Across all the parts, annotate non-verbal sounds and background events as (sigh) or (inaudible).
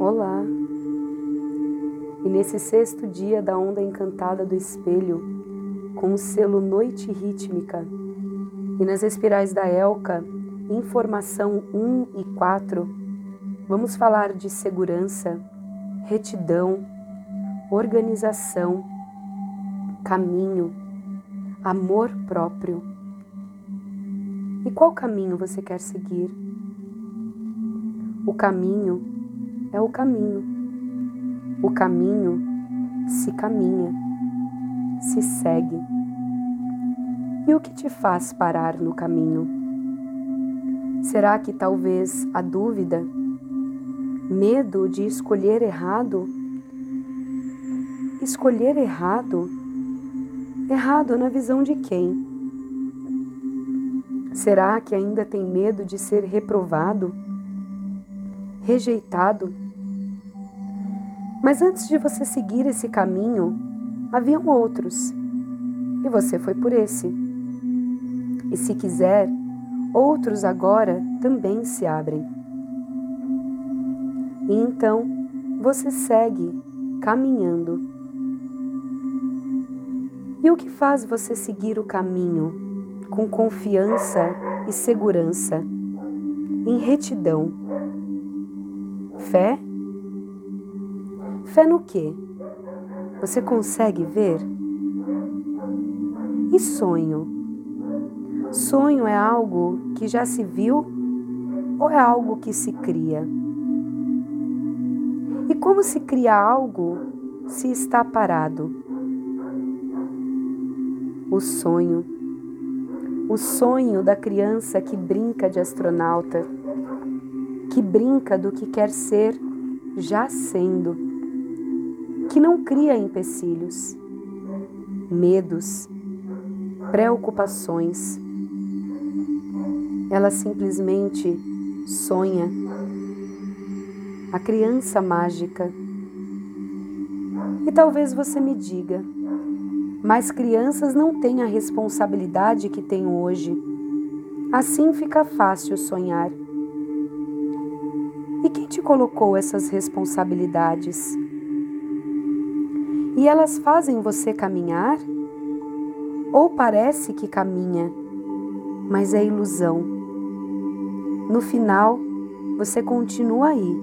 Olá! E nesse sexto dia da onda encantada do espelho, com o selo Noite Rítmica, e nas espirais da Elka, informação 1 e 4, vamos falar de segurança, retidão, organização, caminho, amor próprio. E qual caminho você quer seguir? O caminho é o caminho. O caminho se caminha, se segue. E o que te faz parar no caminho? Será que talvez a dúvida, medo de escolher errado? Escolher errado? Errado na visão de quem? Será que ainda tem medo de ser reprovado? Rejeitado? Mas antes de você seguir esse caminho, haviam outros, e você foi por esse. E se quiser, outros agora também se abrem. E então você segue caminhando. E o que faz você seguir o caminho com confiança e segurança, em retidão? Fé? Fé no quê? Você consegue ver? E sonho? Sonho é algo que já se viu ou é algo que se cria? E como se cria algo se está parado? O sonho. O sonho da criança que brinca de astronauta, que brinca do que quer ser já sendo, que não cria empecilhos, medos, preocupações ela simplesmente sonha. A criança mágica. E talvez você me diga, mas crianças não têm a responsabilidade que tenho hoje. Assim fica fácil sonhar. E quem te colocou essas responsabilidades? E elas fazem você caminhar? Ou parece que caminha, mas é ilusão? No final, você continua aí,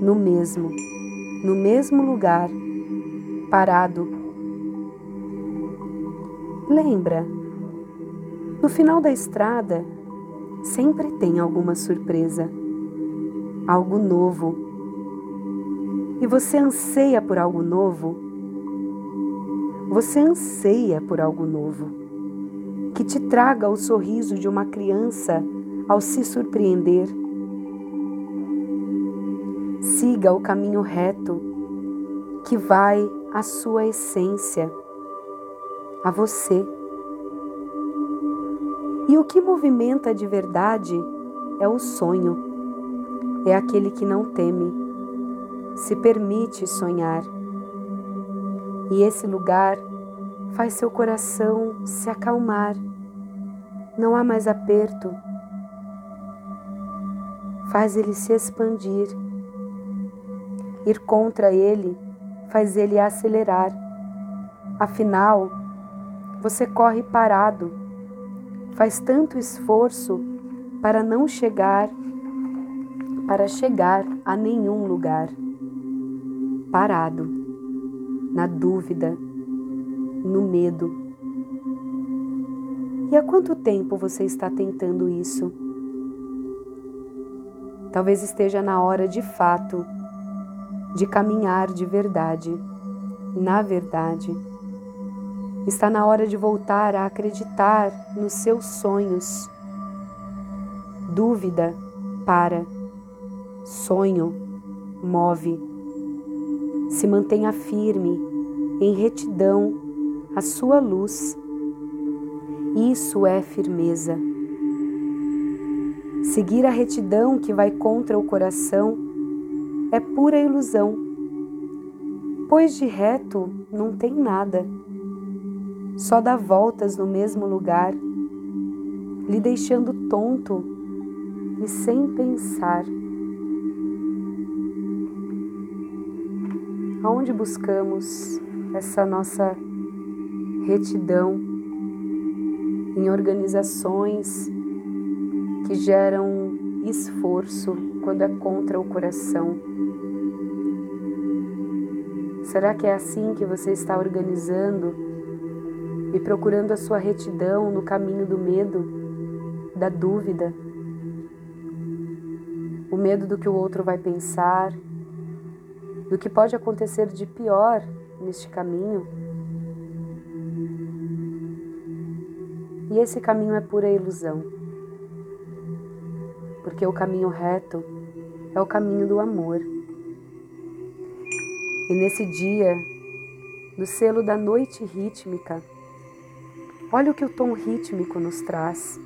no mesmo, no mesmo lugar, parado. Lembra, no final da estrada sempre tem alguma surpresa, algo novo. E você anseia por algo novo? Você anseia por algo novo que te traga o sorriso de uma criança ao se surpreender. Siga o caminho reto que vai à sua essência, a você. E o que movimenta de verdade é o sonho, é aquele que não teme, se permite sonhar. E esse lugar faz seu coração se acalmar. Não há mais aperto, faz ele se expandir. Ir contra ele faz ele acelerar. Afinal, você corre parado, faz tanto esforço para não chegar, para chegar a nenhum lugar. Parado, na dúvida, no medo. E há quanto tempo você está tentando isso? Talvez esteja na hora de fato de caminhar de verdade, na verdade. Está na hora de voltar a acreditar nos seus sonhos. Dúvida para, sonho move. Se mantenha firme, em retidão, a sua luz. Isso é firmeza. Seguir a retidão que vai contra o coração é pura ilusão, pois de reto não tem nada, só dá voltas no mesmo lugar, lhe deixando tonto e sem pensar. Aonde buscamos essa nossa retidão em organizações que geram esforço quando é contra o coração. Será que é assim que você está organizando e procurando a sua retidão no caminho do medo, da dúvida? O medo do que o outro vai pensar, do que pode acontecer de pior neste caminho? E esse caminho é pura ilusão, porque o caminho reto é o caminho do amor. E nesse dia, do selo da noite rítmica, olha o que o tom rítmico nos traz.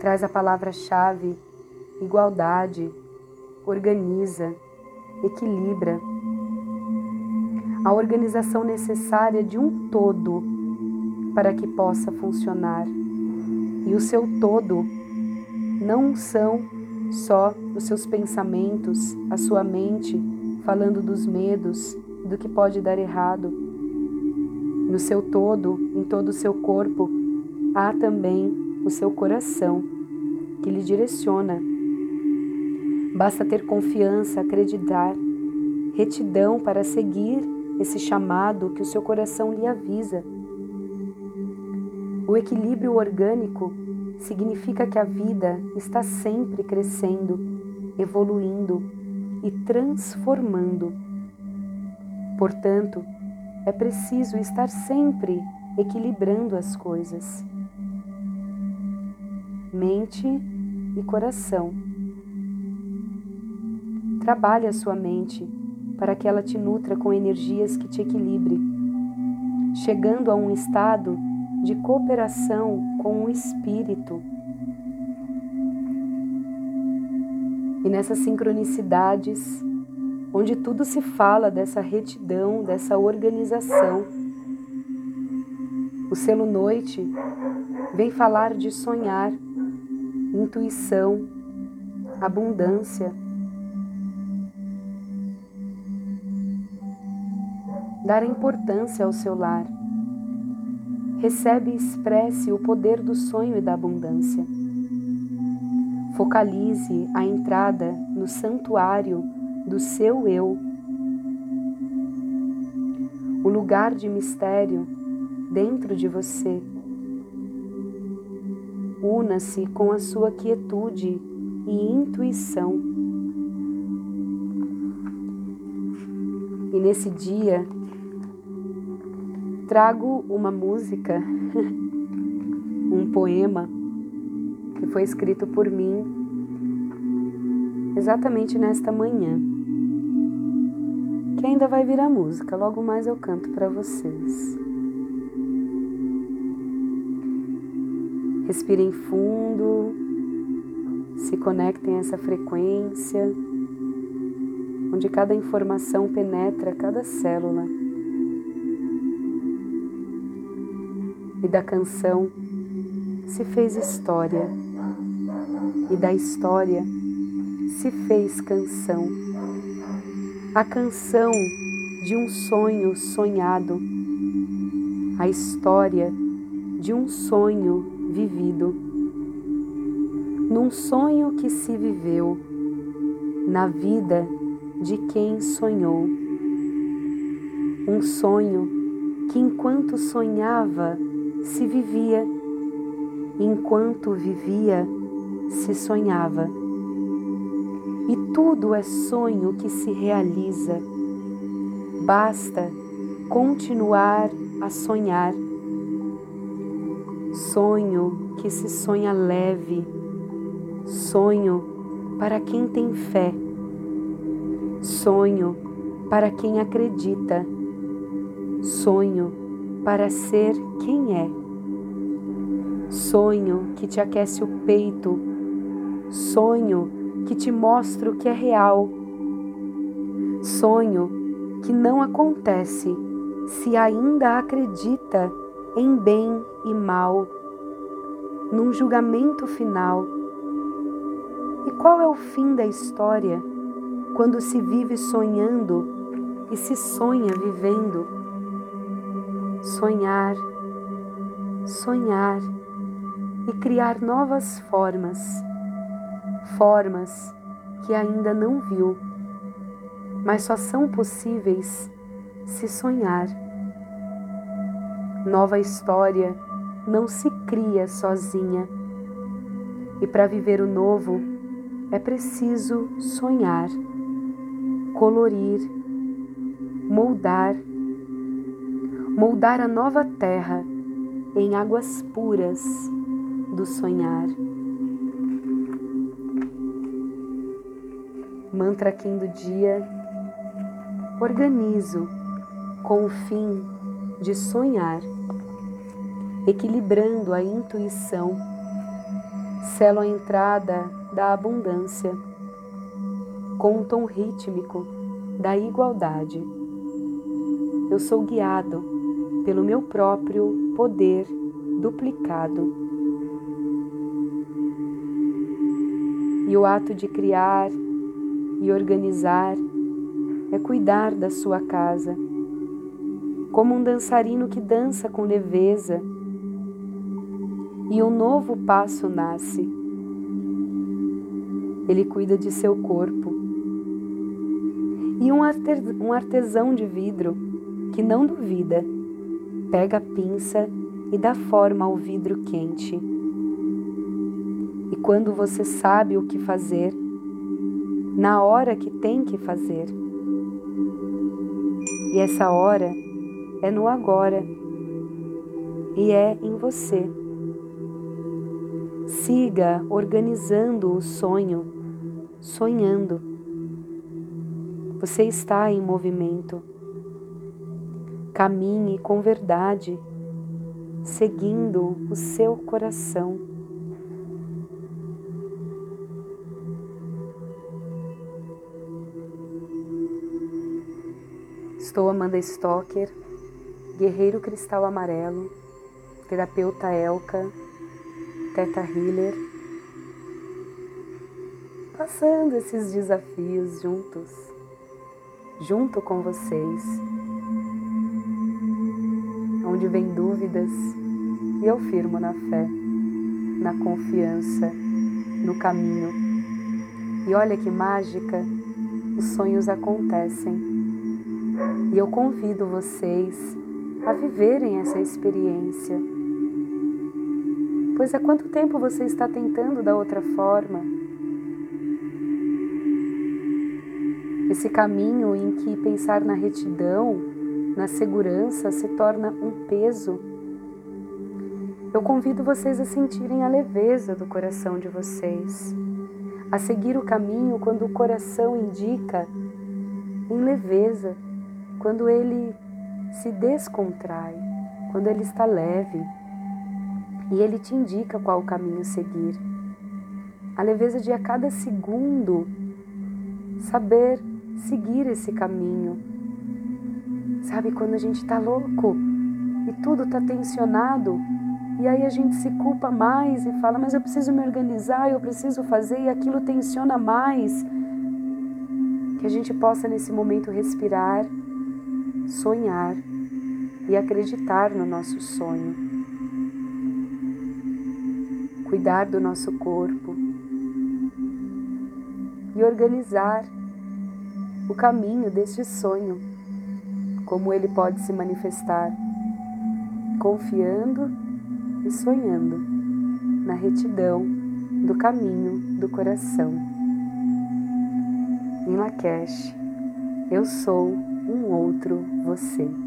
Traz a palavra-chave igualdade, organiza, equilibra. A organização necessária de um todo para que possa funcionar. E o seu todo não são só os seus pensamentos, a sua mente falando dos medos, do que pode dar errado. No seu todo, em todo o seu corpo, há também o seu coração que lhe direciona. Basta ter confiança, acreditar, retidão para seguir esse chamado que o seu coração lhe avisa. O equilíbrio orgânico significa que a vida está sempre crescendo, evoluindo e transformando. Portanto, é preciso estar sempre equilibrando as coisas. Mente e coração. Trabalhe a sua mente para que ela te nutra com energias que te equilibre, chegando a um estado de cooperação com o espírito. E nessas sincronicidades, onde tudo se fala dessa retidão, dessa organização. O selo noite vem falar de sonhar, intuição, abundância. Dar importância ao seu lar. Recebe e expresse o poder do sonho e da abundância. Focalize a entrada no santuário do seu eu. O lugar de mistério dentro de você. Una-se com a sua quietude e intuição. E nesse dia, trago uma música, (laughs) um poema que foi escrito por mim exatamente nesta manhã que ainda vai virar música. Logo mais eu canto para vocês. Respirem fundo, se conectem a essa frequência, onde cada informação penetra cada célula. E da canção se fez história, e da história se fez canção a canção de um sonho sonhado, a história de um sonho vivido, num sonho que se viveu, na vida de quem sonhou. Um sonho que enquanto sonhava se vivia, enquanto vivia se sonhava. E tudo é sonho que se realiza. Basta continuar a sonhar. Sonho que se sonha leve, sonho para quem tem fé, sonho para quem acredita, sonho para ser quem é, sonho que te aquece o peito, sonho que te mostra o que é real. Sonho que não acontece se ainda acredita em bem e mal, num julgamento final. E qual é o fim da história quando se vive sonhando e se sonha vivendo. Sonhar, sonhar e criar novas formas, formas que ainda não viu, mas só são possíveis se sonhar. Nova história não se cria sozinha, e para viver o novo é preciso sonhar, colorir, moldar, moldar a nova terra em águas puras do sonhar. Mantra Kim do dia, organizo com o fim de sonhar, equilibrando a intuição, selo a entrada da abundância, com um tom rítmico da igualdade. Eu sou guiado pelo meu próprio poder duplicado. E o ato de criar e organizar é cuidar da sua casa, como um dançarino que dança com leveza, e um novo passo nasce. Ele cuida de seu corpo. E um artesão de vidro que não duvida, pega a pinça e dá forma ao vidro quente. E quando você sabe o que fazer, na hora que tem que fazer. E essa hora é no agora e é em você. Siga organizando o sonho, sonhando. Você está em movimento. Caminhe com verdade, seguindo o seu coração. Estou Amanda Stocker, guerreiro cristal amarelo, terapeuta Elka, Teta Healer, passando esses desafios juntos, junto com vocês. Onde vem dúvidas, eu firmo na fé, na confiança, no caminho. E olha que mágica, os sonhos acontecem e eu convido vocês a viverem essa experiência. Pois há quanto tempo você está tentando da outra forma? Esse caminho em que pensar na retidão, na segurança, se torna um peso. Eu convido vocês a sentirem a leveza do coração de vocês, a seguir o caminho quando o coração indica em leveza quando ele se descontrai, quando ele está leve e ele te indica qual caminho seguir. A leveza de a cada segundo saber seguir esse caminho. Sabe quando a gente está louco e tudo está tensionado e aí a gente se culpa mais e fala, mas eu preciso me organizar, eu preciso fazer e aquilo tensiona mais. Que a gente possa nesse momento respirar sonhar e acreditar no nosso sonho, cuidar do nosso corpo e organizar o caminho deste sonho, como ele pode se manifestar, confiando e sonhando na retidão do caminho do coração. Em Lakesh, eu sou um outro você.